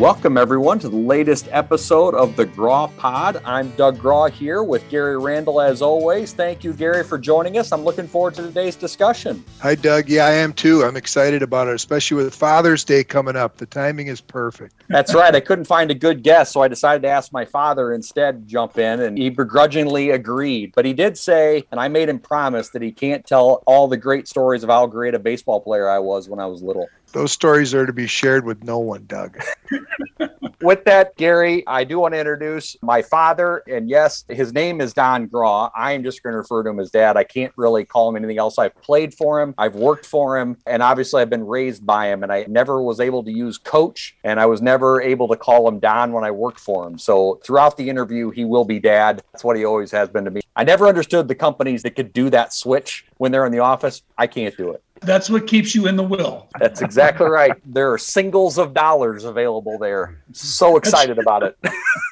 Welcome, everyone, to the latest episode of the Grawe Pod. I'm Doug Grawe here with Gary Randall, as always. Thank you, Gary, for joining us. I'm looking forward to today's discussion. Hi, Doug. Yeah, I am too. I'm excited about it, especially with Father's Day coming up. The timing is perfect. That's right. I couldn't find a good guest, so I decided to ask my father instead jump in, and he begrudgingly agreed. But he did say, and I made him promise that he can't tell all the great stories of how great a baseball player I was when I was little. Those stories are to be shared with no one, Doug. with that, Gary, I do want to introduce my father. And yes, his name is Don Grawe. I am just going to refer to him as dad. I can't really call him anything else. I've played for him, I've worked for him, and obviously I've been raised by him. And I never was able to use coach, and I was never able to call him Don when I worked for him. So throughout the interview, he will be dad. That's what he always has been to me. I never understood the companies that could do that switch when they're in the office. I can't do it. That's what keeps you in the will. That's exactly right. There are singles of dollars available there. So excited about it.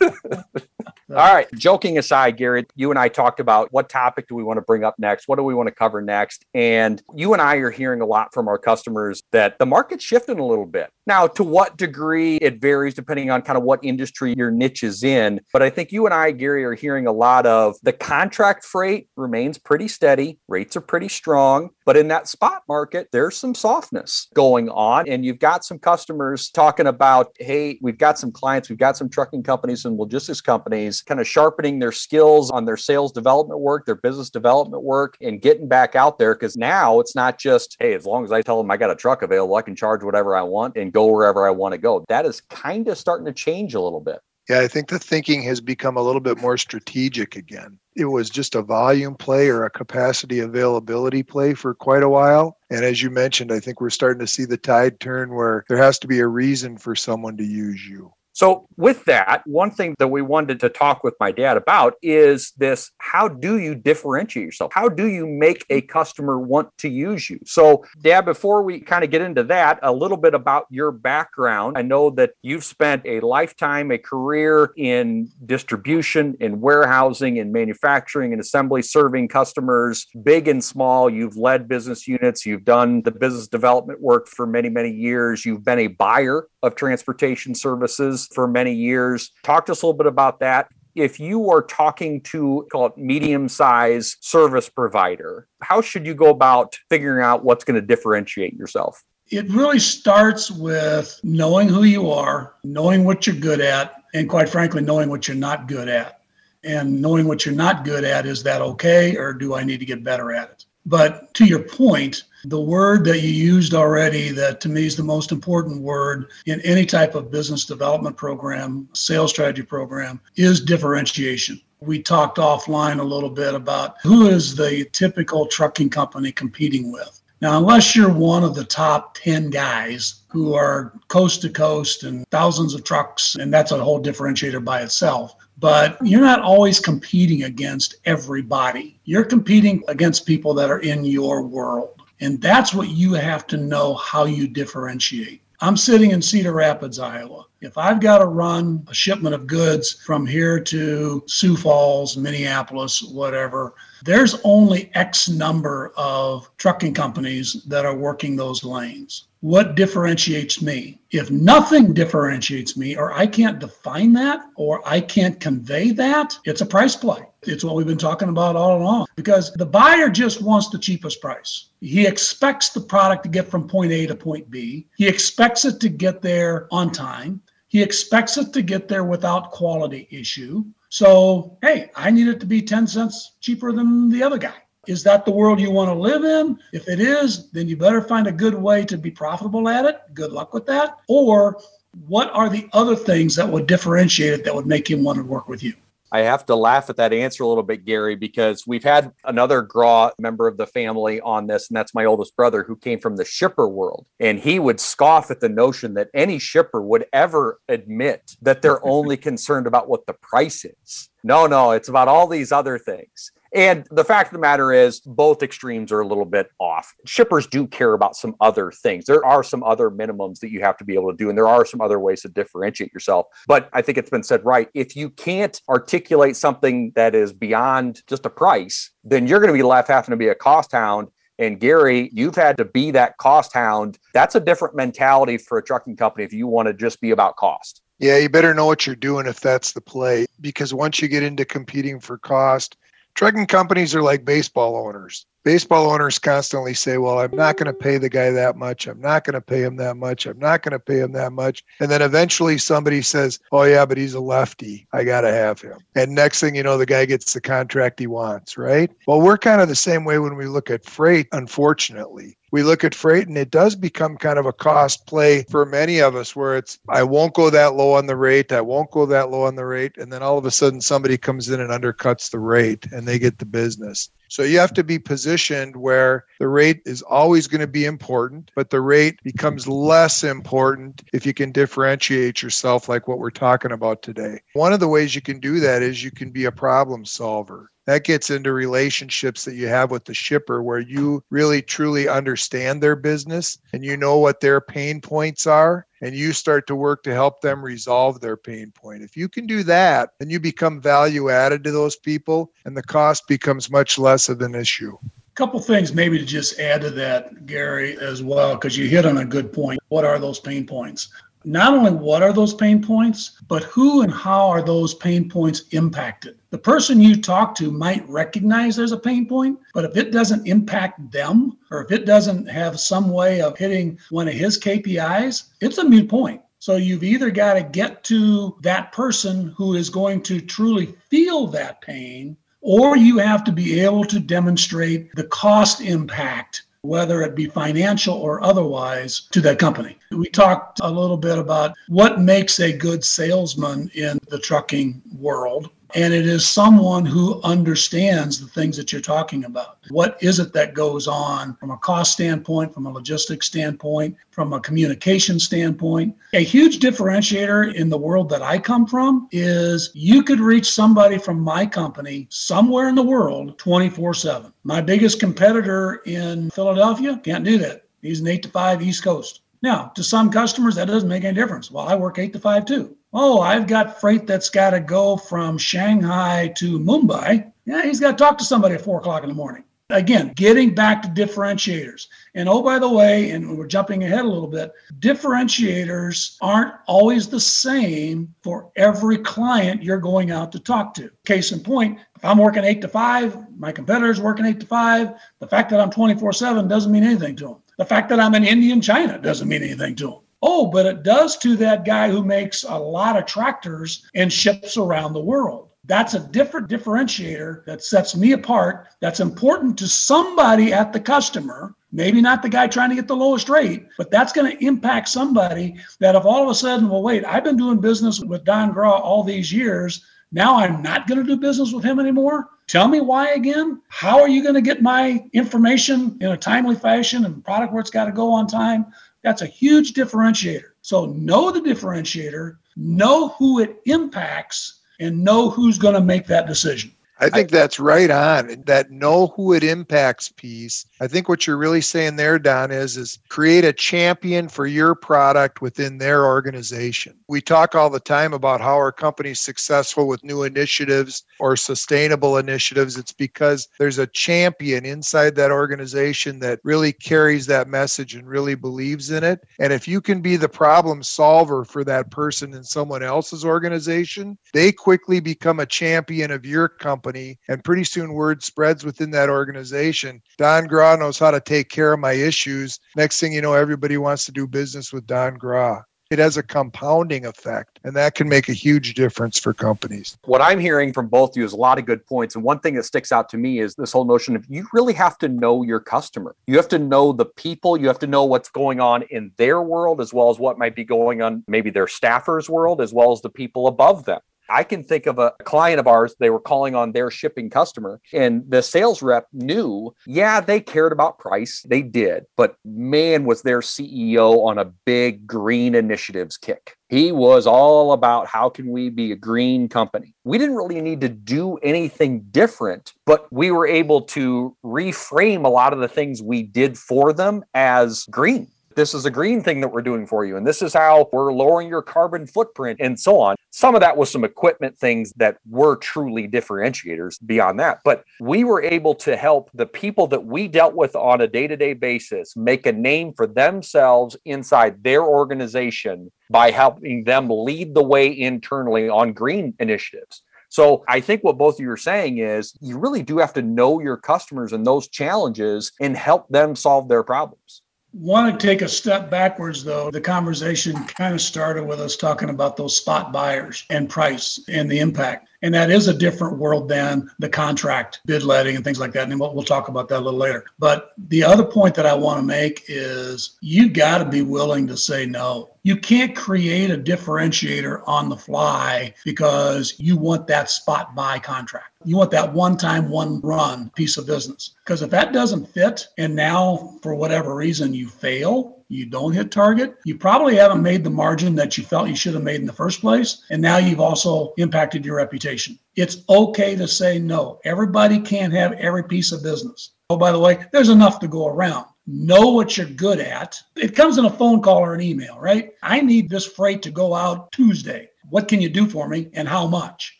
All right. Joking aside, Garrett, you and I talked about what topic do we want to bring up next? What do we want to cover next? And you and I are hearing a lot from our customers that the market's shifting a little bit. Now, to what degree it varies depending on kind of what industry your niche is in. But I think you and I, Gary, are hearing a lot of the contract freight remains pretty steady, rates are pretty strong. But in that spot market, there's some softness going on. And you've got some customers talking about, hey, we've got some clients, we've got some trucking companies and logistics companies kind of sharpening their skills on their sales development work, their business development work, and getting back out there. Because now it's not just, hey, as long as I tell them I got a truck available, I can charge whatever I want and go wherever I want to go. That is kind of starting to change a little bit. Yeah, I think the thinking has become a little bit more strategic again. It was just a volume play or a capacity availability play for quite a while. And as you mentioned, I think we're starting to see the tide turn where there has to be a reason for someone to use you. So, with that, one thing that we wanted to talk with my dad about is this how do you differentiate yourself? How do you make a customer want to use you? So, dad, before we kind of get into that, a little bit about your background. I know that you've spent a lifetime, a career in distribution, in warehousing, in manufacturing, and assembly, serving customers, big and small. You've led business units, you've done the business development work for many, many years. You've been a buyer of transportation services for many years. Talk to us a little bit about that. If you are talking to call it medium size service provider, how should you go about figuring out what's going to differentiate yourself? It really starts with knowing who you are, knowing what you're good at, and quite frankly, knowing what you're not good at. And knowing what you're not good at, is that okay, or do I need to get better at it? But to your point, the word that you used already, that to me is the most important word in any type of business development program, sales strategy program, is differentiation. We talked offline a little bit about who is the typical trucking company competing with. Now, unless you're one of the top 10 guys who are coast to coast and thousands of trucks, and that's a whole differentiator by itself, but you're not always competing against everybody. You're competing against people that are in your world. And that's what you have to know how you differentiate. I'm sitting in Cedar Rapids, Iowa. If I've got to run a shipment of goods from here to Sioux Falls, Minneapolis, whatever, there's only X number of trucking companies that are working those lanes. What differentiates me? If nothing differentiates me, or I can't define that, or I can't convey that, it's a price play. It's what we've been talking about all along because the buyer just wants the cheapest price. He expects the product to get from point A to point B. He expects it to get there on time. He expects it to get there without quality issue. So, hey, I need it to be 10 cents cheaper than the other guy. Is that the world you want to live in? If it is, then you better find a good way to be profitable at it. Good luck with that. Or what are the other things that would differentiate it that would make him want to work with you? I have to laugh at that answer a little bit, Gary, because we've had another Grawe member of the family on this, and that's my oldest brother who came from the shipper world. And he would scoff at the notion that any shipper would ever admit that they're only concerned about what the price is. No, no, it's about all these other things. And the fact of the matter is, both extremes are a little bit off. Shippers do care about some other things. There are some other minimums that you have to be able to do, and there are some other ways to differentiate yourself. But I think it's been said right. If you can't articulate something that is beyond just a price, then you're going to be left having to be a cost hound And Gary, you've had to be that cost hound. That's a different mentality for a trucking company if you want to just be about cost. Yeah, you better know what you're doing if that's the play. Because once you get into competing for cost, trucking companies are like baseball owners baseball owners constantly say, Well, I'm not going to pay the guy that much. I'm not going to pay him that much. I'm not going to pay him that much. And then eventually somebody says, Oh, yeah, but he's a lefty. I got to have him. And next thing you know, the guy gets the contract he wants, right? Well, we're kind of the same way when we look at freight, unfortunately we look at freight and it does become kind of a cost play for many of us where it's I won't go that low on the rate, I won't go that low on the rate and then all of a sudden somebody comes in and undercuts the rate and they get the business. So you have to be positioned where the rate is always going to be important, but the rate becomes less important if you can differentiate yourself like what we're talking about today. One of the ways you can do that is you can be a problem solver that gets into relationships that you have with the shipper where you really truly understand their business and you know what their pain points are and you start to work to help them resolve their pain point. If you can do that, then you become value added to those people and the cost becomes much less of an issue. A couple things maybe to just add to that gary as well because you hit on a good point. What are those pain points not only what are those pain points, but who and how are those pain points impacted. The person you talk to might recognize there's a pain point, but if it doesn't impact them or if it doesn't have some way of hitting one of his KPIs, it's a mute point. So you've either got to get to that person who is going to truly feel that pain, or you have to be able to demonstrate the cost impact whether it be financial or otherwise, to that company. We talked a little bit about what makes a good salesman in the trucking world. And it is someone who understands the things that you're talking about. What is it that goes on from a cost standpoint, from a logistics standpoint, from a communication standpoint? A huge differentiator in the world that I come from is you could reach somebody from my company somewhere in the world 24 7. My biggest competitor in Philadelphia can't do that. He's an eight to five East Coast. Now, to some customers, that doesn't make any difference. Well, I work eight to five too. Oh, I've got freight that's got to go from Shanghai to Mumbai. Yeah, he's got to talk to somebody at four o'clock in the morning. Again, getting back to differentiators. And oh, by the way, and we're jumping ahead a little bit, differentiators aren't always the same for every client you're going out to talk to. Case in point, if I'm working eight to five, my competitor's working eight to five, the fact that I'm 24 7 doesn't mean anything to them. The fact that I'm in Indian China doesn't mean anything to them. Oh, but it does to that guy who makes a lot of tractors and ships around the world. That's a different differentiator that sets me apart. That's important to somebody at the customer. Maybe not the guy trying to get the lowest rate, but that's going to impact somebody that if all of a sudden, well, wait, I've been doing business with Don Grawe all these years. Now I'm not going to do business with him anymore. Tell me why again? How are you going to get my information in a timely fashion and product where it's got to go on time? That's a huge differentiator. So know the differentiator, know who it impacts, and know who's going to make that decision. I think that's right on. That know who it impacts piece. I think what you're really saying there, Don, is is create a champion for your product within their organization. We talk all the time about how our company's successful with new initiatives or sustainable initiatives. It's because there's a champion inside that organization that really carries that message and really believes in it. And if you can be the problem solver for that person in someone else's organization, they quickly become a champion of your company company, and pretty soon word spreads within that organization. Don Grawe knows how to take care of my issues. Next thing you know, everybody wants to do business with Don Grawe it has a compounding effect and that can make a huge difference for companies what i'm hearing from both of you is a lot of good points and one thing that sticks out to me is this whole notion of you really have to know your customer you have to know the people you have to know what's going on in their world as well as what might be going on maybe their staffers world as well as the people above them I can think of a client of ours, they were calling on their shipping customer, and the sales rep knew, yeah, they cared about price. They did. But man, was their CEO on a big green initiatives kick. He was all about how can we be a green company. We didn't really need to do anything different, but we were able to reframe a lot of the things we did for them as green this is a green thing that we're doing for you, and this is how we're lowering your carbon footprint, and so on. Some of that was some equipment things that were truly differentiators beyond that. But we were able to help the people that we dealt with on a day to day basis make a name for themselves inside their organization by helping them lead the way internally on green initiatives. So I think what both of you are saying is you really do have to know your customers and those challenges and help them solve their problems. Want to take a step backwards, though. The conversation kind of started with us talking about those spot buyers and price and the impact. And that is a different world than the contract bid letting and things like that. And we'll, we'll talk about that a little later. But the other point that I want to make is you got to be willing to say no. You can't create a differentiator on the fly because you want that spot buy contract. You want that one time, one run piece of business. Because if that doesn't fit, and now for whatever reason you fail, you don't hit target, you probably haven't made the margin that you felt you should have made in the first place. And now you've also impacted your reputation. It's okay to say no. Everybody can't have every piece of business. Oh, by the way, there's enough to go around. Know what you're good at. It comes in a phone call or an email, right? I need this freight to go out Tuesday what can you do for me and how much?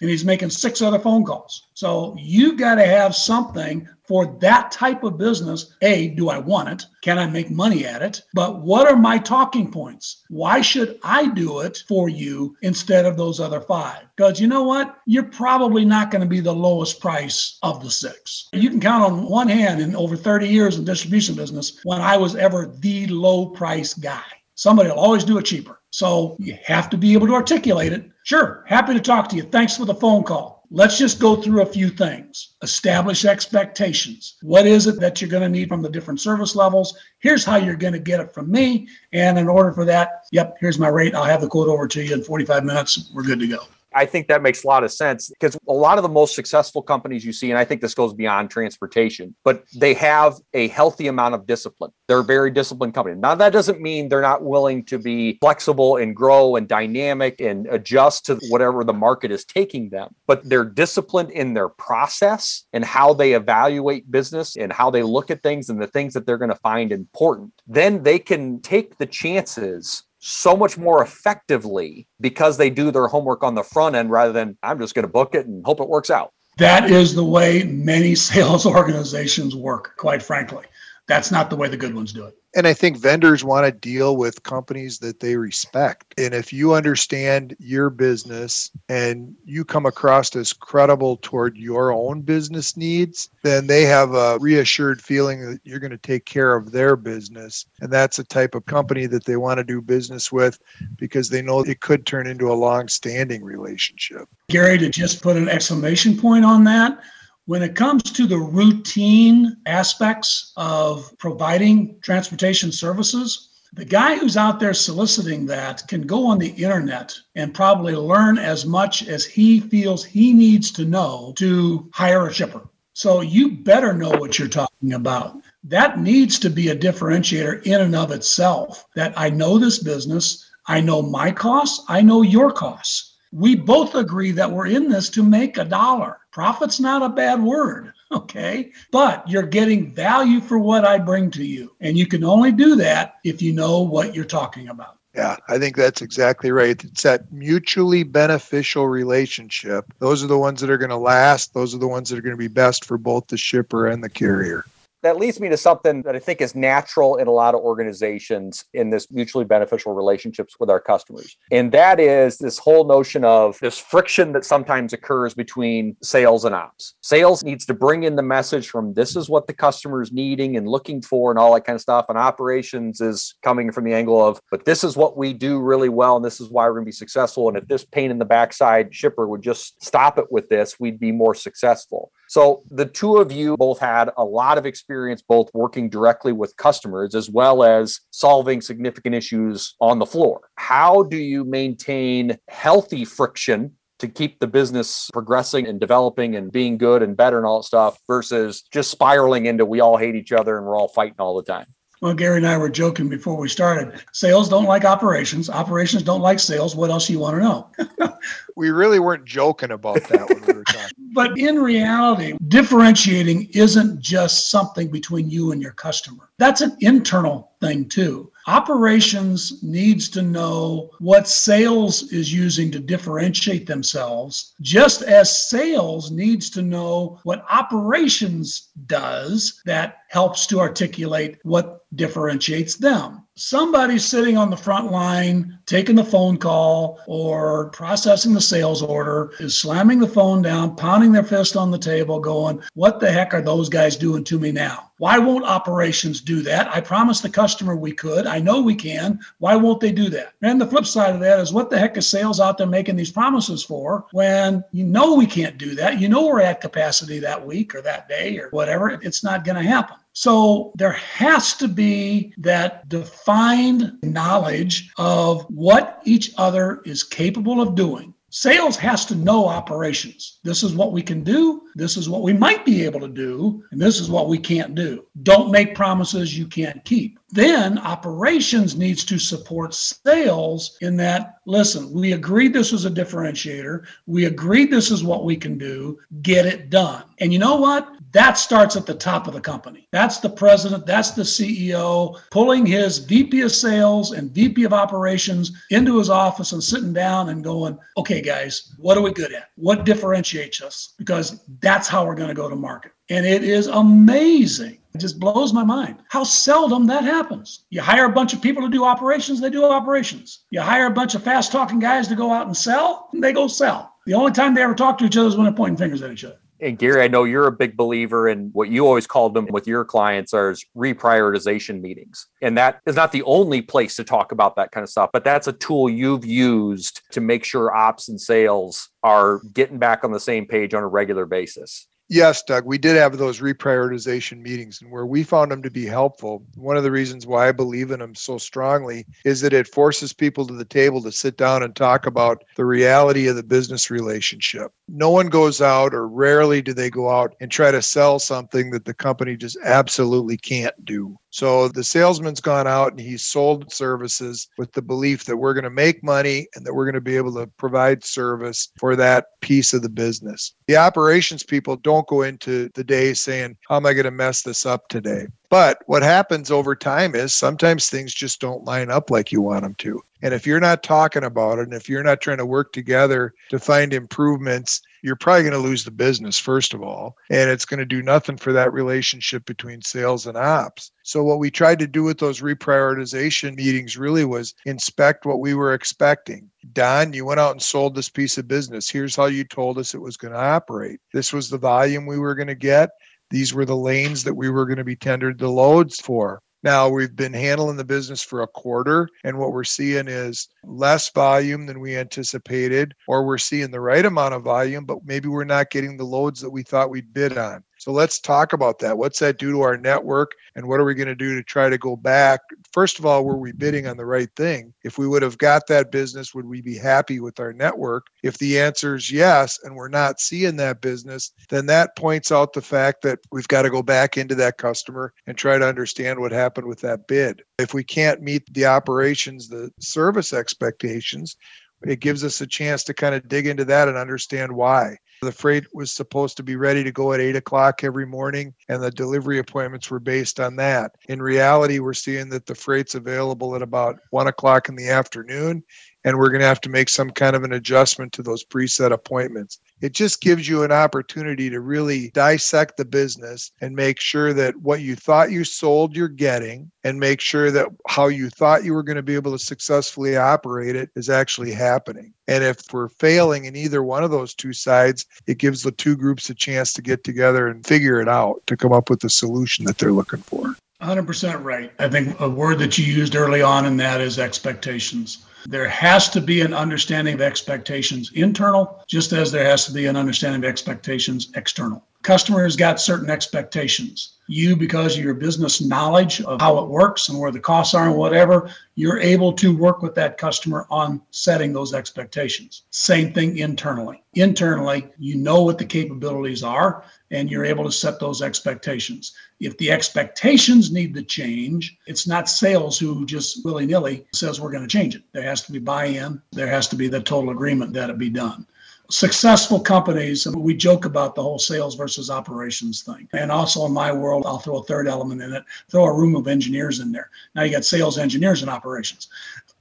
And he's making six other phone calls. So you got to have something for that type of business. A, do I want it? Can I make money at it? But what are my talking points? Why should I do it for you instead of those other five? Because you know what? You're probably not going to be the lowest price of the six. You can count on one hand in over 30 years in distribution business when I was ever the low price guy. Somebody will always do it cheaper. So you have to be able to articulate it. Sure, happy to talk to you. Thanks for the phone call. Let's just go through a few things. Establish expectations. What is it that you're going to need from the different service levels? Here's how you're going to get it from me. And in order for that, yep, here's my rate. I'll have the quote over to you in 45 minutes. We're good to go. I think that makes a lot of sense because a lot of the most successful companies you see, and I think this goes beyond transportation, but they have a healthy amount of discipline. They're a very disciplined company. Now, that doesn't mean they're not willing to be flexible and grow and dynamic and adjust to whatever the market is taking them, but they're disciplined in their process and how they evaluate business and how they look at things and the things that they're going to find important. Then they can take the chances so much more effectively because they do their homework on the front end rather than I'm just going to book it and hope it works out. That is the way many sales organizations work, quite frankly. That's not the way the good ones do it. And I think vendors want to deal with companies that they respect. And if you understand your business and you come across as credible toward your own business needs, then they have a reassured feeling that you're going to take care of their business. And that's the type of company that they want to do business with because they know it could turn into a long standing relationship. Gary, to just put an exclamation point on that, when it comes to the routine aspects of providing transportation services, the guy who's out there soliciting that can go on the internet and probably learn as much as he feels he needs to know to hire a shipper. So you better know what you're talking about. That needs to be a differentiator in and of itself that I know this business, I know my costs, I know your costs we both agree that we're in this to make a dollar. Profit's not a bad word, okay? But you're getting value for what I bring to you. And you can only do that if you know what you're talking about. Yeah, I think that's exactly right. It's that mutually beneficial relationship. Those are the ones that are going to last. Those are the ones that are going to be best for both the shipper and the carrier that leads me to something that I think is natural in a lot of organizations in this mutually beneficial relationships with our customers. And that is this whole notion of this friction that sometimes occurs between sales and ops. Sales needs to bring in the message from this is what the customer is needing and looking for and all that kind of stuff. And operations is coming from the angle of, but this is what we do really well and this is why we're going to be successful. And if this pain in the backside shipper would just stop it with this, we'd be more successful. So the two of you both had a lot of experience both working directly with customers as well as solving significant issues on the floor. How do you maintain healthy friction to keep the business progressing and developing and being good and better and all that stuff versus just spiraling into we all hate each other and we're all fighting all the time? Well, Gary and I were joking before we started. Sales don't like operations. Operations don't like sales. What else do you want to know? we really weren't joking about that when we were talking. but in reality, differentiating isn't just something between you and your customer. That's an internal thing too. Operations needs to know what sales is using to differentiate themselves, just as sales needs to know what operations does that helps to articulate what differentiates them. Somebody sitting on the front line, taking the phone call or processing the sales order, is slamming the phone down, pounding their fist on the table, going, What the heck are those guys doing to me now? Why won't operations do that? I promised the customer we could. I know we can. Why won't they do that? And the flip side of that is what the heck is sales out there making these promises for when you know we can't do that? You know we're at capacity that week or that day or whatever. It's not going to happen. So there has to be that defined knowledge of what each other is capable of doing. Sales has to know operations. This is what we can do. This is what we might be able to do. And this is what we can't do. Don't make promises you can't keep. Then operations needs to support sales in that, listen, we agreed this was a differentiator. We agreed this is what we can do. Get it done. And you know what? That starts at the top of the company. That's the president, that's the CEO pulling his VP of sales and VP of operations into his office and sitting down and going, okay, guys, what are we good at? What differentiates us? Because that's how we're going to go to market. And it is amazing. It just blows my mind how seldom that happens. You hire a bunch of people to do operations, they do operations. You hire a bunch of fast talking guys to go out and sell, and they go sell. The only time they ever talk to each other is when they're pointing fingers at each other. And Gary, I know you're a big believer in what you always called them with your clients are reprioritization meetings. And that is not the only place to talk about that kind of stuff, but that's a tool you've used to make sure ops and sales are getting back on the same page on a regular basis. Yes, Doug, we did have those reprioritization meetings, and where we found them to be helpful, one of the reasons why I believe in them so strongly is that it forces people to the table to sit down and talk about the reality of the business relationship. No one goes out, or rarely do they go out and try to sell something that the company just absolutely can't do. So the salesman's gone out and he's sold services with the belief that we're going to make money and that we're going to be able to provide service for that piece of the business. The operations people don't go into the day saying, How am I going to mess this up today? But what happens over time is sometimes things just don't line up like you want them to. And if you're not talking about it, and if you're not trying to work together to find improvements you're probably going to lose the business, first of all, and it's going to do nothing for that relationship between sales and ops. So, what we tried to do with those reprioritization meetings really was inspect what we were expecting. Don, you went out and sold this piece of business. Here's how you told us it was going to operate. This was the volume we were going to get. These were the lanes that we were going to be tendered the loads for. Now we've been handling the business for a quarter, and what we're seeing is less volume than we anticipated, or we're seeing the right amount of volume, but maybe we're not getting the loads that we thought we'd bid on. So let's talk about that. What's that do to our network? And what are we going to do to try to go back? First of all, were we bidding on the right thing? If we would have got that business, would we be happy with our network? If the answer is yes, and we're not seeing that business, then that points out the fact that we've got to go back into that customer and try to understand what happened with that bid. If we can't meet the operations, the service expectations, it gives us a chance to kind of dig into that and understand why. The freight was supposed to be ready to go at eight o'clock every morning, and the delivery appointments were based on that. In reality, we're seeing that the freight's available at about one o'clock in the afternoon, and we're going to have to make some kind of an adjustment to those preset appointments. It just gives you an opportunity to really dissect the business and make sure that what you thought you sold, you're getting, and make sure that how you thought you were going to be able to successfully operate it is actually happening. And if we're failing in either one of those two sides, it gives the two groups a chance to get together and figure it out to come up with the solution that they're looking for. 100% right. I think a word that you used early on in that is expectations. There has to be an understanding of expectations internal, just as there has to be an understanding of expectations external. Customers got certain expectations. You, because of your business knowledge of how it works and where the costs are and whatever, you're able to work with that customer on setting those expectations. Same thing internally. Internally, you know what the capabilities are and you're able to set those expectations. If the expectations need to change, it's not sales who just willy nilly says we're going to change it. There has to be buy in, there has to be the total agreement that it be done. Successful companies, we joke about the whole sales versus operations thing. And also in my world, I'll throw a third element in it, throw a room of engineers in there. Now you got sales engineers and operations.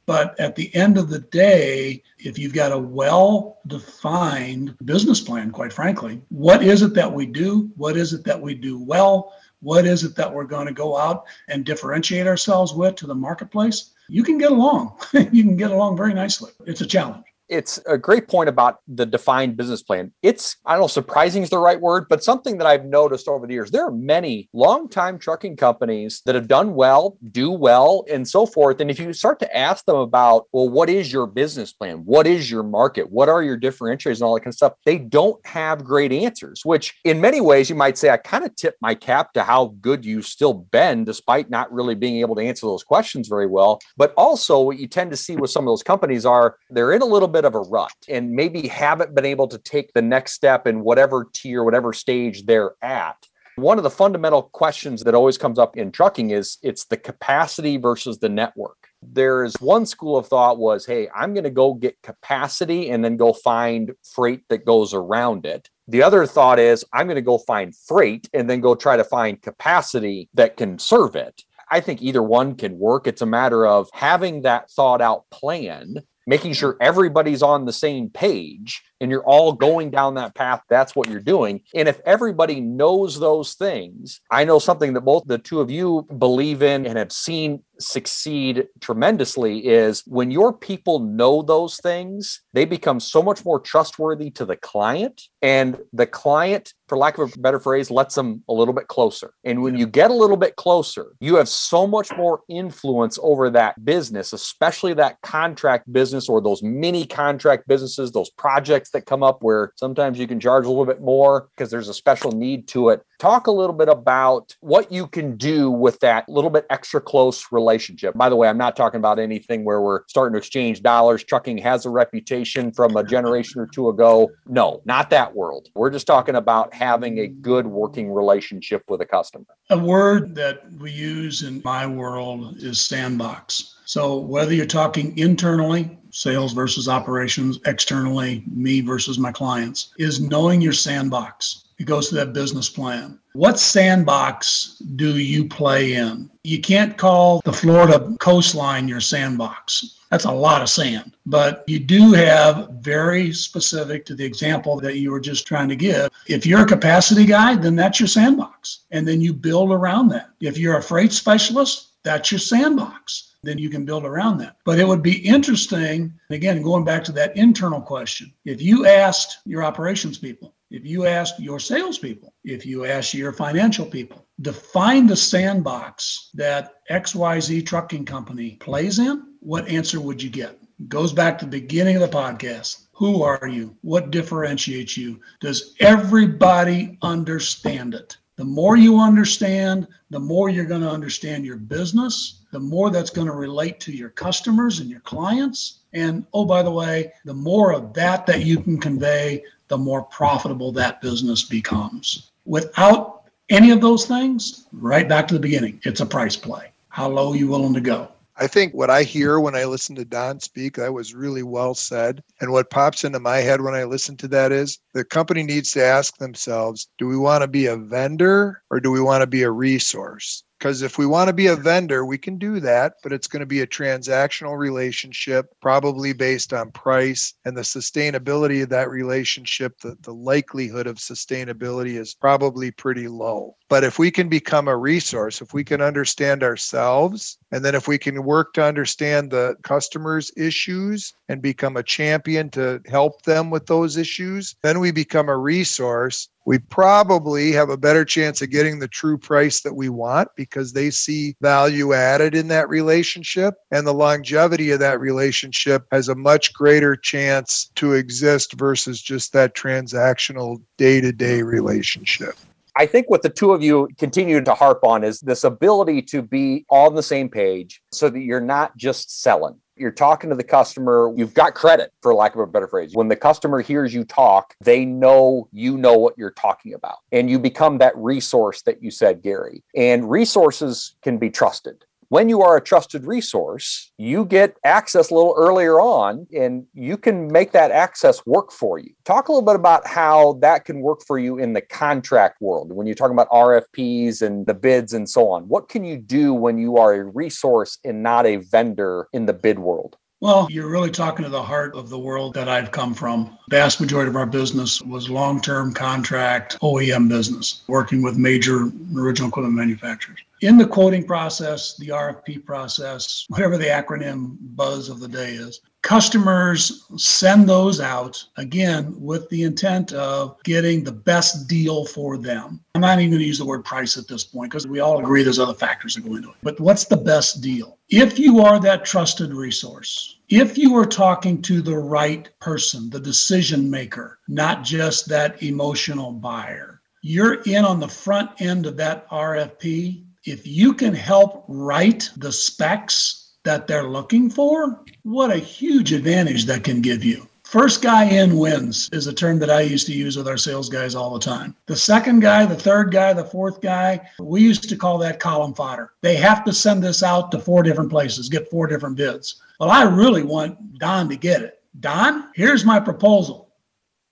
But at the end of the day, if you've got a well defined business plan, quite frankly, what is it that we do? What is it that we do well? What is it that we're going to go out and differentiate ourselves with to the marketplace? You can get along. you can get along very nicely. It's a challenge it's a great point about the defined business plan. It's, I don't know, surprising is the right word, but something that I've noticed over the years. There are many long-time trucking companies that have done well, do well, and so forth. And if you start to ask them about, well, what is your business plan? What is your market? What are your differentiators and all that kind of stuff? They don't have great answers, which in many ways you might say, I kind of tip my cap to how good you've still been, despite not really being able to answer those questions very well. But also, what you tend to see with some of those companies are they're in a little bit of a rut and maybe haven't been able to take the next step in whatever tier, whatever stage they're at. One of the fundamental questions that always comes up in trucking is it's the capacity versus the network. There is one school of thought was, hey, I'm going to go get capacity and then go find freight that goes around it. The other thought is, I'm going to go find freight and then go try to find capacity that can serve it. I think either one can work. It's a matter of having that thought out plan making sure everybody's on the same page and you're all going down that path that's what you're doing and if everybody knows those things i know something that both the two of you believe in and have seen succeed tremendously is when your people know those things, they become so much more trustworthy to the client. And the client, for lack of a better phrase, lets them a little bit closer. And when you get a little bit closer, you have so much more influence over that business, especially that contract business or those mini contract businesses, those projects that come up where sometimes you can charge a little bit more because there's a special need to it. Talk a little bit about what you can do with that little bit extra close relationship. By the way, I'm not talking about anything where we're starting to exchange dollars. Trucking has a reputation from a generation or two ago. No, not that world. We're just talking about having a good working relationship with a customer. A word that we use in my world is sandbox. So whether you're talking internally, sales versus operations, externally, me versus my clients, is knowing your sandbox. It goes to that business plan. What sandbox do you play in? You can't call the Florida coastline your sandbox. That's a lot of sand. But you do have very specific to the example that you were just trying to give. If you're a capacity guy, then that's your sandbox. And then you build around that. If you're a freight specialist, that's your sandbox then you can build around that. But it would be interesting, again, going back to that internal question, if you asked your operations people, if you asked your salespeople, if you asked your financial people, define the sandbox that XYZ trucking company plays in, what answer would you get? Goes back to the beginning of the podcast. Who are you? What differentiates you? Does everybody understand it? The more you understand, the more you're going to understand your business, the more that's going to relate to your customers and your clients. And oh, by the way, the more of that that you can convey, the more profitable that business becomes. Without any of those things, right back to the beginning, it's a price play. How low are you willing to go? I think what I hear when I listen to Don speak, that was really well said. And what pops into my head when I listen to that is the company needs to ask themselves do we want to be a vendor or do we want to be a resource? Because if we want to be a vendor, we can do that, but it's going to be a transactional relationship, probably based on price and the sustainability of that relationship. The, the likelihood of sustainability is probably pretty low. But if we can become a resource, if we can understand ourselves, and then if we can work to understand the customer's issues and become a champion to help them with those issues, then we become a resource we probably have a better chance of getting the true price that we want because they see value added in that relationship. And the longevity of that relationship has a much greater chance to exist versus just that transactional day to day relationship. I think what the two of you continue to harp on is this ability to be on the same page so that you're not just selling you're talking to the customer, you've got credit, for lack of a better phrase. When the customer hears you talk, they know you know what you're talking about. And you become that resource that you said, Gary. And resources can be trusted when you are a trusted resource, you get access a little earlier on and you can make that access work for you. Talk a little bit about how that can work for you in the contract world. When you're talking about RFPs and the bids and so on, what can you do when you are a resource and not a vendor in the bid world? Well, you're really talking to the heart of the world that I've come from. Vast majority of our business was long-term contract OEM business, working with major original equipment manufacturers. In the quoting process, the RFP process, whatever the acronym buzz of the day is, customers send those out again with the intent of getting the best deal for them. I'm not even going to use the word price at this point because we all agree there's other factors that go into it. But what's the best deal? If you are that trusted resource, if you are talking to the right person, the decision maker, not just that emotional buyer, you're in on the front end of that RFP. If you can help write the specs that they're looking for, what a huge advantage that can give you. First guy in wins is a term that I used to use with our sales guys all the time. The second guy, the third guy, the fourth guy, we used to call that column fodder. They have to send this out to four different places, get four different bids. Well, I really want Don to get it. Don, here's my proposal.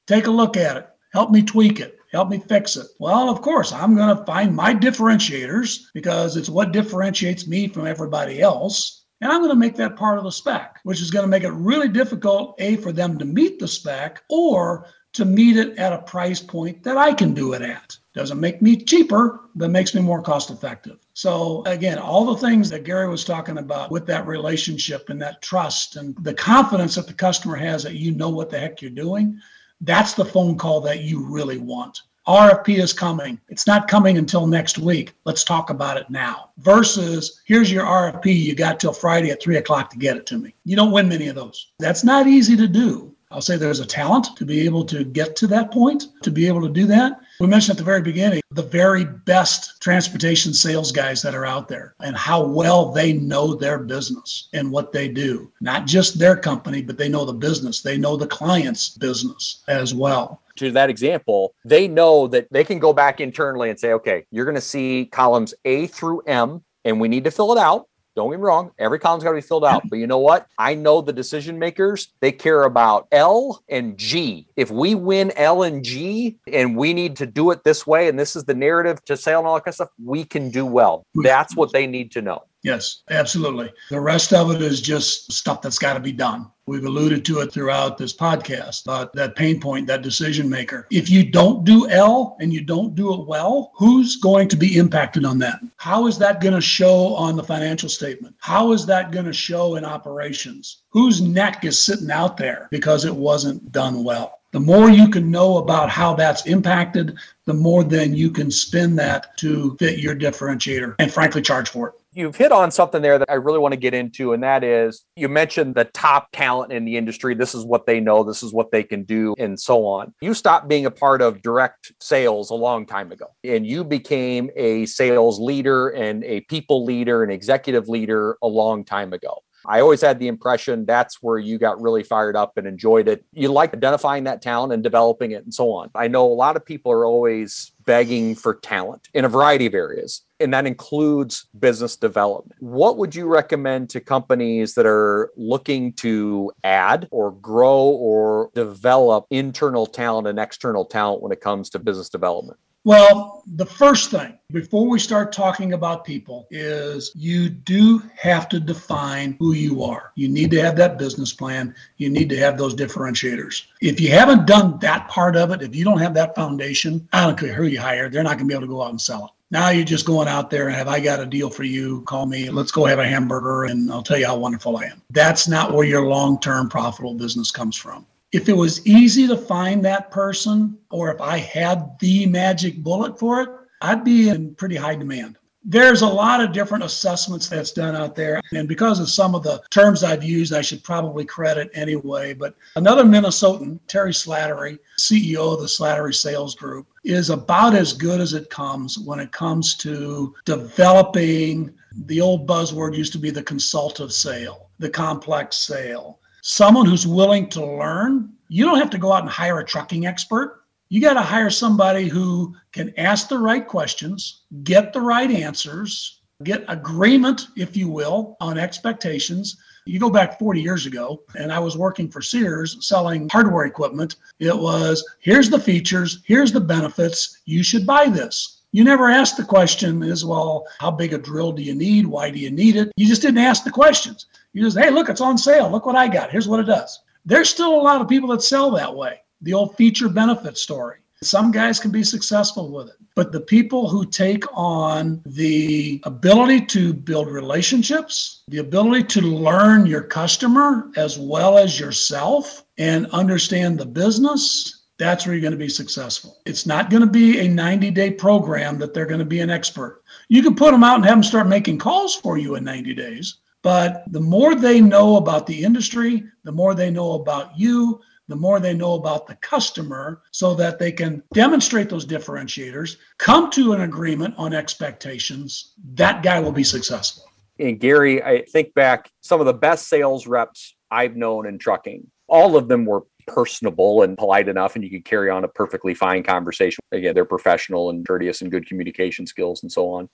Take a look at it. Help me tweak it. Help me fix it. Well, of course, I'm going to find my differentiators because it's what differentiates me from everybody else. And I'm going to make that part of the spec, which is going to make it really difficult, A, for them to meet the spec or to meet it at a price point that I can do it at. Doesn't make me cheaper, but makes me more cost effective. So, again, all the things that Gary was talking about with that relationship and that trust and the confidence that the customer has that you know what the heck you're doing, that's the phone call that you really want. RFP is coming. It's not coming until next week. Let's talk about it now. Versus, here's your RFP. You got till Friday at three o'clock to get it to me. You don't win many of those. That's not easy to do. I'll say there's a talent to be able to get to that point, to be able to do that. We mentioned at the very beginning the very best transportation sales guys that are out there and how well they know their business and what they do. Not just their company, but they know the business, they know the client's business as well to that example, they know that they can go back internally and say, okay, you're going to see columns A through M, and we need to fill it out. Don't get me wrong, every column's got to be filled out. But you know what? I know the decision makers, they care about L and G. If we win L and G and we need to do it this way, and this is the narrative to sale and all that kind of stuff, we can do well. That's what they need to know. Yes, absolutely. The rest of it is just stuff that's got to be done. We've alluded to it throughout this podcast about that pain point, that decision maker. If you don't do L and you don't do it well, who's going to be impacted on that? How is that going to show on the financial statement? How is that going to show in operations? Whose neck is sitting out there because it wasn't done well? The more you can know about how that's impacted, the more then you can spin that to fit your differentiator and frankly charge for it. You've hit on something there that I really want to get into, and that is you mentioned the top talent in the industry. This is what they know, this is what they can do, and so on. You stopped being a part of direct sales a long time ago, and you became a sales leader and a people leader and executive leader a long time ago. I always had the impression that's where you got really fired up and enjoyed it. You like identifying that talent and developing it and so on. I know a lot of people are always begging for talent in a variety of areas, and that includes business development. What would you recommend to companies that are looking to add or grow or develop internal talent and external talent when it comes to business development? Well, the first thing before we start talking about people is you do have to define who you are. You need to have that business plan. You need to have those differentiators. If you haven't done that part of it, if you don't have that foundation, I don't care who you hire, they're not going to be able to go out and sell it. Now you're just going out there and have I got a deal for you? Call me. Let's go have a hamburger and I'll tell you how wonderful I am. That's not where your long-term profitable business comes from if it was easy to find that person, or if I had the magic bullet for it, I'd be in pretty high demand. There's a lot of different assessments that's done out there. And because of some of the terms I've used, I should probably credit anyway. But another Minnesotan, Terry Slattery, CEO of the Slattery Sales Group, is about as good as it comes when it comes to developing the old buzzword used to be the consultative sale, the complex sale someone who's willing to learn. You don't have to go out and hire a trucking expert. You got to hire somebody who can ask the right questions, get the right answers, get agreement, if you will, on expectations. You go back 40 years ago, and I was working for Sears selling hardware equipment. It was here's the features, here's the benefits, you should buy this. You never asked the question is, well, how big a drill do you need? Why do you need it? You just didn't ask the questions. You just, hey, look, it's on sale. Look what I got. Here's what it does. There's still a lot of people that sell that way. The old feature benefit story. Some guys can be successful with it, but the people who take on the ability to build relationships, the ability to learn your customer as well as yourself and understand the business, that's where you're going to be successful. It's not going to be a 90 day program that they're going to be an expert. You can put them out and have them start making calls for you in 90 days. But the more they know about the industry, the more they know about you, the more they know about the customer so that they can demonstrate those differentiators, come to an agreement on expectations, that guy will be successful. And Gary, I think back some of the best sales reps I've known in trucking, all of them were personable and polite enough and you could carry on a perfectly fine conversation. Again, they're professional and courteous and good communication skills and so on.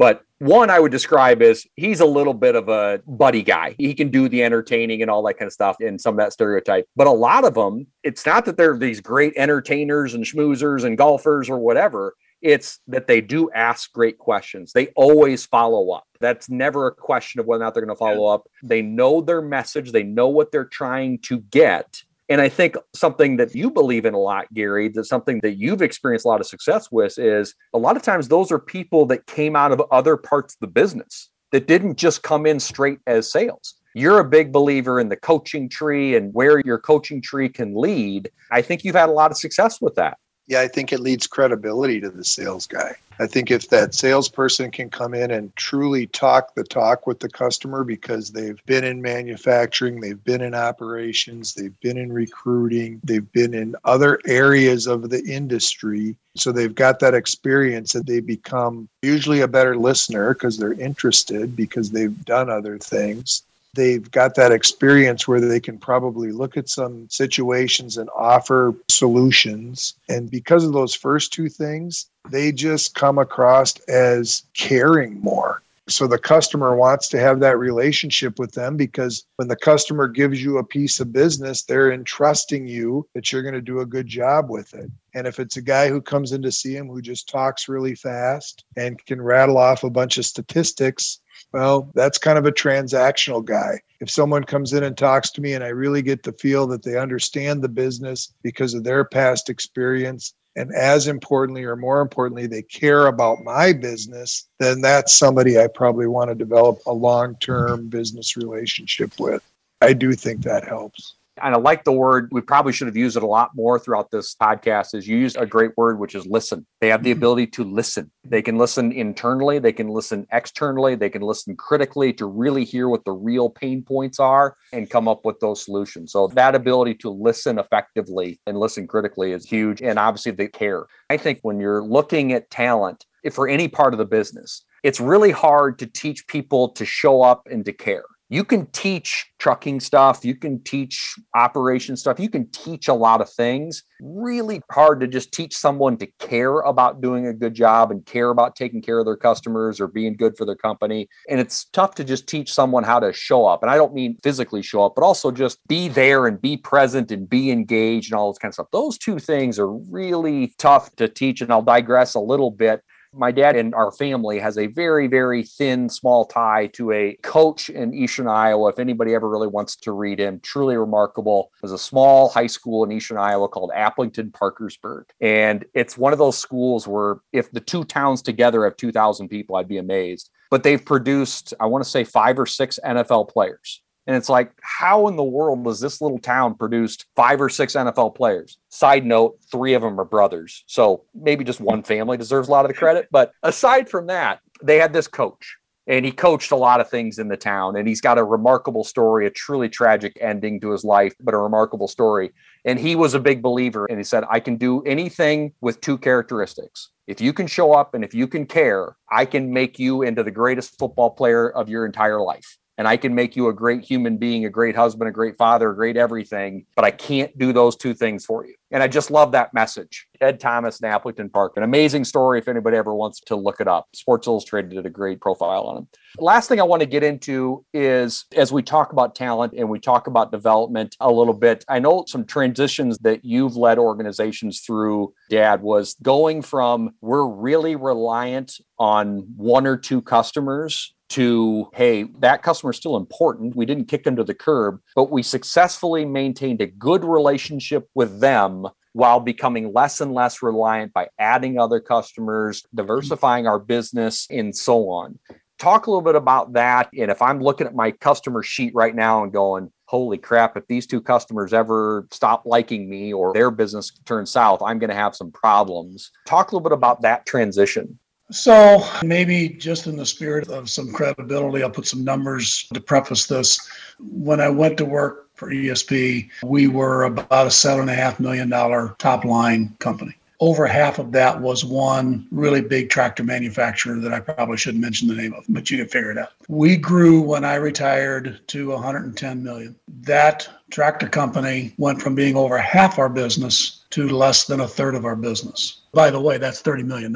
But one I would describe as he's a little bit of a buddy guy. He can do the entertaining and all that kind of stuff and some of that stereotype. But a lot of them, it's not that they're these great entertainers and schmoozers and golfers or whatever. It's that they do ask great questions. They always follow up. That's never a question of whether or not they're going to follow up. They know their message, they know what they're trying to get. And I think something that you believe in a lot, Gary, that something that you've experienced a lot of success with is a lot of times those are people that came out of other parts of the business that didn't just come in straight as sales. You're a big believer in the coaching tree and where your coaching tree can lead. I think you've had a lot of success with that yeah, I think it leads credibility to the sales guy. I think if that salesperson can come in and truly talk the talk with the customer because they've been in manufacturing, they've been in operations, they've been in recruiting, they've been in other areas of the industry. So they've got that experience and they become usually a better listener because they're interested because they've done other things they've got that experience where they can probably look at some situations and offer solutions. And because of those first two things, they just come across as caring more. So the customer wants to have that relationship with them because when the customer gives you a piece of business, they're entrusting you that you're going to do a good job with it. And if it's a guy who comes in to see him who just talks really fast and can rattle off a bunch of statistics, well, that's kind of a transactional guy. If someone comes in and talks to me and I really get to feel that they understand the business because of their past experience, and as importantly or more importantly, they care about my business, then that's somebody I probably want to develop a long term business relationship with. I do think that helps and I like the word. We probably should have used it a lot more throughout this podcast. Is you used a great word, which is listen. They have the mm-hmm. ability to listen. They can listen internally. They can listen externally. They can listen critically to really hear what the real pain points are and come up with those solutions. So that ability to listen effectively and listen critically is huge. And obviously, they care. I think when you're looking at talent for any part of the business, it's really hard to teach people to show up and to care you can teach trucking stuff, you can teach operation stuff, you can teach a lot of things. Really hard to just teach someone to care about doing a good job and care about taking care of their customers or being good for their company. And it's tough to just teach someone how to show up. And I don't mean physically show up, but also just be there and be present and be engaged and all this kind of stuff. Those two things are really tough to teach. And I'll digress a little bit my dad and our family has a very, very thin, small tie to a coach in Eastern Iowa. If anybody ever really wants to read him, truly remarkable. There's a small high school in Eastern Iowa called Aplington Parkersburg. And it's one of those schools where if the two towns together have 2,000 people, I'd be amazed. But they've produced, I want to say, five or six NFL players. And it's like, how in the world does this little town produced five or six NFL players? Side note, three of them are brothers. So maybe just one family deserves a lot of the credit. But aside from that, they had this coach and he coached a lot of things in the town and he's got a remarkable story a truly tragic ending to his life but a remarkable story and he was a big believer and he said i can do anything with two characteristics if you can show up and if you can care i can make you into the greatest football player of your entire life and I can make you a great human being, a great husband, a great father, a great everything, but I can't do those two things for you. And I just love that message. Ed Thomas in Aplington Park, an amazing story if anybody ever wants to look it up. Sports Illustrated did a great profile on him. Last thing I want to get into is as we talk about talent and we talk about development a little bit, I know some transitions that you've led organizations through, Dad, was going from we're really reliant on one or two customers to hey that customer is still important. We didn't kick them to the curb but we successfully maintained a good relationship with them while becoming less and less reliant by adding other customers diversifying our business and so on. Talk a little bit about that and if i'm looking at my customer sheet right now and going holy crap if these two customers ever stop liking me or their business turns south i'm going to have some problems talk a little bit about that transition so maybe just in the spirit of some credibility, I'll put some numbers to preface this. When I went to work for ESP, we were about a seven and a half million dollar top line company. Over half of that was one really big tractor manufacturer that I probably shouldn't mention the name of, but you can figure it out. We grew when I retired to 110 million. That tractor company went from being over half our business to less than a third of our business. By the way, that's $30 million.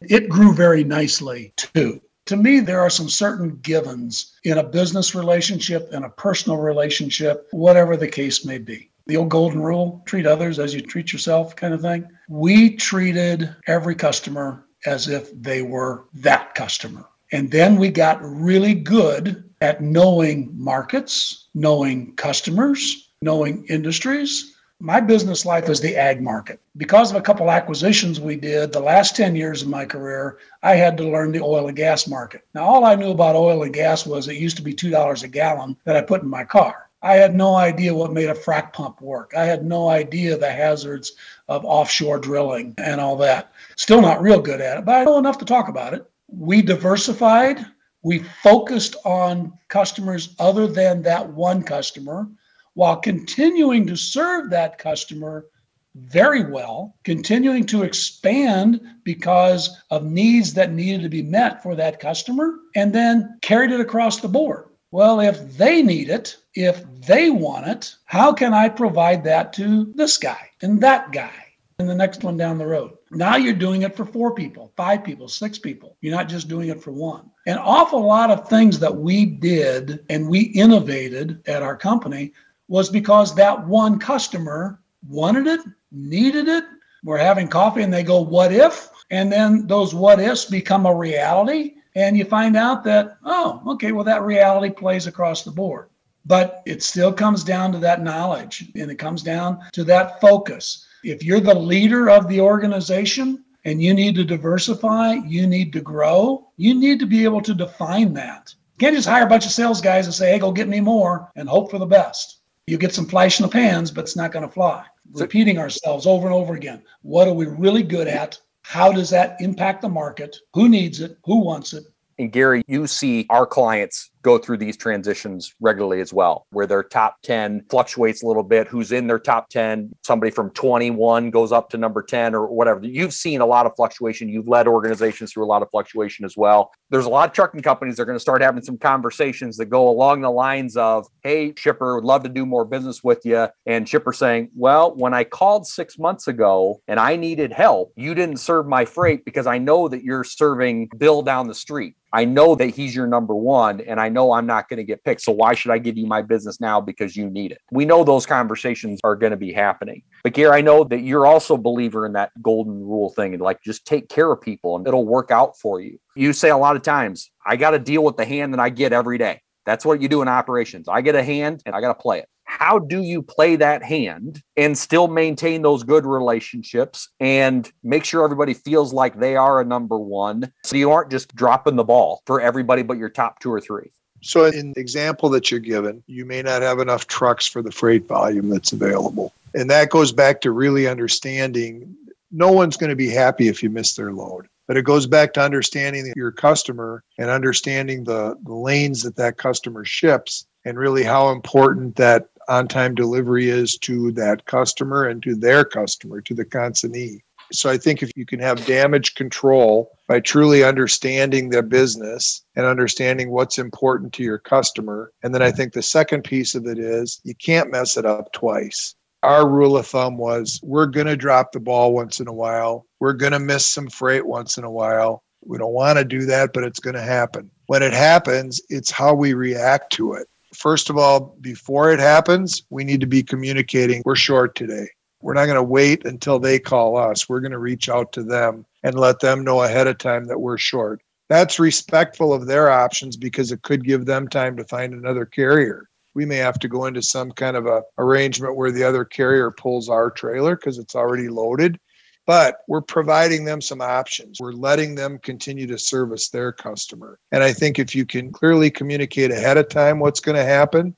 It grew very nicely too. To me, there are some certain givens in a business relationship and a personal relationship, whatever the case may be. The old golden rule treat others as you treat yourself kind of thing. We treated every customer as if they were that customer. And then we got really good at knowing markets, knowing customers, knowing industries, my business life is the ag market. Because of a couple acquisitions we did the last 10 years of my career, I had to learn the oil and gas market. Now, all I knew about oil and gas was it used to be $2 a gallon that I put in my car. I had no idea what made a frac pump work. I had no idea the hazards of offshore drilling and all that. Still not real good at it, but I know enough to talk about it. We diversified. We focused on customers other than that one customer while continuing to serve that customer very well, continuing to expand because of needs that needed to be met for that customer, and then carried it across the board. Well, if they need it, if they want it, how can I provide that to this guy and that guy and the next one down the road? Now you're doing it for four people, five people, six people. You're not just doing it for one. An awful lot of things that we did and we innovated at our company was because that one customer wanted it, needed it. We're having coffee and they go, What if? And then those what ifs become a reality. And you find out that, oh, okay, well, that reality plays across the board. But it still comes down to that knowledge and it comes down to that focus. If you're the leader of the organization and you need to diversify, you need to grow, you need to be able to define that. You can't just hire a bunch of sales guys and say, hey, go get me more and hope for the best you get some flash in the pans, but it's not going to fly. Repeating ourselves over and over again. What are we really good at? How does that impact the market? Who needs it? Who wants it? And Gary, you see our clients go through these transitions regularly as well, where their top 10 fluctuates a little bit. Who's in their top 10? Somebody from 21 goes up to number 10 or whatever. You've seen a lot of fluctuation. You've led organizations through a lot of fluctuation as well. There's a lot of trucking companies that are going to start having some conversations that go along the lines of, Hey, shipper, would love to do more business with you. And shipper saying, Well, when I called six months ago and I needed help, you didn't serve my freight because I know that you're serving Bill down the street. I know that he's your number one and I know I'm not going to get picked. So why should I give you my business now because you need it? We know those conversations are going to be happening. But Gary, I know that you're also a believer in that golden rule thing and like just take care of people and it'll work out for you. You say a lot of times, I got to deal with the hand that I get every day. That's what you do in operations. I get a hand and I got to play it. How do you play that hand and still maintain those good relationships and make sure everybody feels like they are a number one so you aren't just dropping the ball for everybody but your top two or three? So in the example that you're given you may not have enough trucks for the freight volume that's available. And that goes back to really understanding no one's going to be happy if you miss their load but it goes back to understanding your customer and understanding the, the lanes that that customer ships and really how important that on time delivery is to that customer and to their customer, to the consignee. So I think if you can have damage control by truly understanding the business and understanding what's important to your customer. And then I think the second piece of it is you can't mess it up twice. Our rule of thumb was we're going to drop the ball once in a while. We're going to miss some freight once in a while. We don't want to do that, but it's going to happen. When it happens, it's how we react to it. First of all, before it happens, we need to be communicating we're short today. We're not going to wait until they call us. We're going to reach out to them and let them know ahead of time that we're short. That's respectful of their options because it could give them time to find another carrier. We may have to go into some kind of a arrangement where the other carrier pulls our trailer because it's already loaded but we're providing them some options. We're letting them continue to service their customer. And I think if you can clearly communicate ahead of time what's going to happen,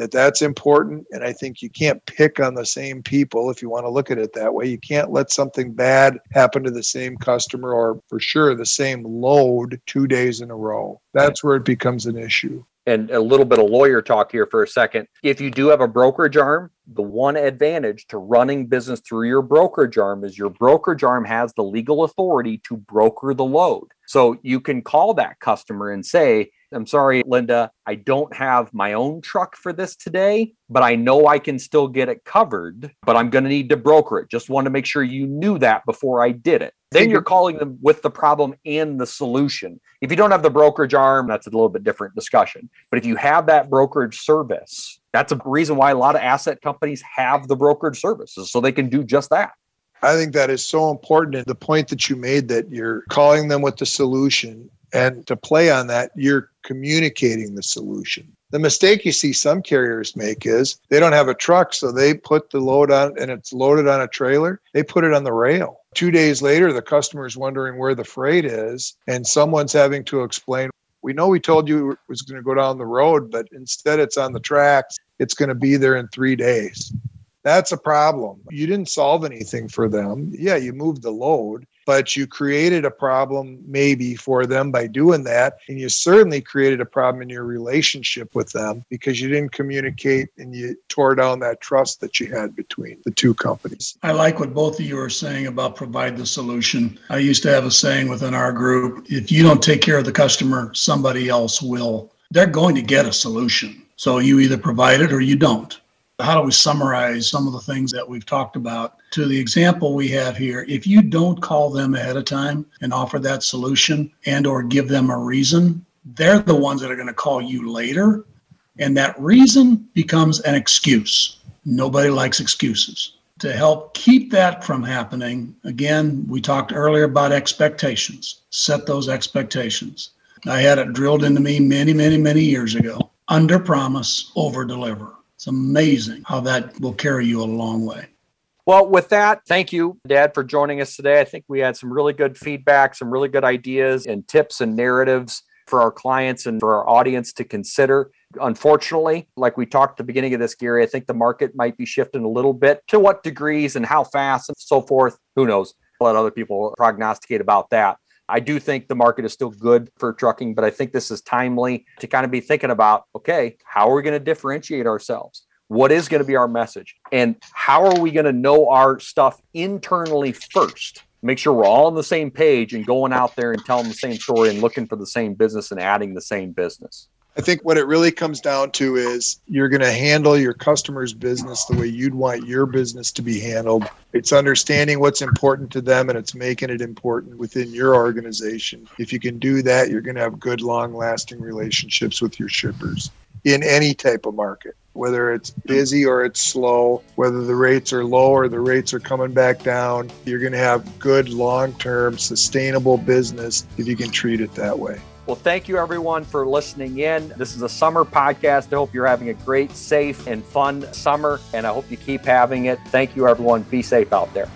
that that's important and i think you can't pick on the same people if you want to look at it that way you can't let something bad happen to the same customer or for sure the same load two days in a row that's where it becomes an issue and a little bit of lawyer talk here for a second. If you do have a brokerage arm, the one advantage to running business through your brokerage arm is your brokerage arm has the legal authority to broker the load. So you can call that customer and say, I'm sorry, Linda, I don't have my own truck for this today, but I know I can still get it covered, but I'm going to need to broker it. Just want to make sure you knew that before I did it. Then you're calling them with the problem and the solution. If you don't have the brokerage arm, that's a little bit different discussion. But if you have that brokerage service, that's a reason why a lot of asset companies have the brokerage services so they can do just that. I think that is so important. And the point that you made that you're calling them with the solution and to play on that, you're communicating the solution. The mistake you see some carriers make is they don't have a truck, so they put the load on and it's loaded on a trailer. They put it on the rail. Two days later, the customer is wondering where the freight is, and someone's having to explain, we know we told you it was going to go down the road, but instead it's on the tracks. It's going to be there in three days. That's a problem. You didn't solve anything for them. Yeah, you moved the load, but you created a problem maybe for them by doing that. And you certainly created a problem in your relationship with them because you didn't communicate and you tore down that trust that you had between the two companies. I like what both of you are saying about provide the solution. I used to have a saying within our group if you don't take care of the customer, somebody else will. They're going to get a solution. So you either provide it or you don't how do we summarize some of the things that we've talked about? To the example we have here if you don't call them ahead of time and offer that solution and or give them a reason they're the ones that are going to call you later. And that reason becomes an excuse. Nobody likes excuses. To help keep that from happening again we talked earlier about expectations. Set those expectations. I had it drilled into me many many many years ago. Under promise over deliver it's amazing how that will carry you a long way. Well, with that, thank you, Dad, for joining us today. I think we had some really good feedback, some really good ideas and tips and narratives for our clients and for our audience to consider. Unfortunately, like we talked at the beginning of this, Gary, I think the market might be shifting a little bit. To what degrees and how fast and so forth, who knows? Let other people prognosticate about that. I do think the market is still good for trucking, but I think this is timely to kind of be thinking about okay, how are we going to differentiate ourselves? What is going to be our message? And how are we going to know our stuff internally first? Make sure we're all on the same page and going out there and telling the same story and looking for the same business and adding the same business. I think what it really comes down to is you're going to handle your customer's business the way you'd want your business to be handled. It's understanding what's important to them and it's making it important within your organization. If you can do that, you're going to have good, long lasting relationships with your shippers in any type of market, whether it's busy or it's slow, whether the rates are low or the rates are coming back down. You're going to have good, long term, sustainable business if you can treat it that way. Well, thank you everyone for listening in. This is a summer podcast. I hope you're having a great, safe, and fun summer, and I hope you keep having it. Thank you, everyone. Be safe out there.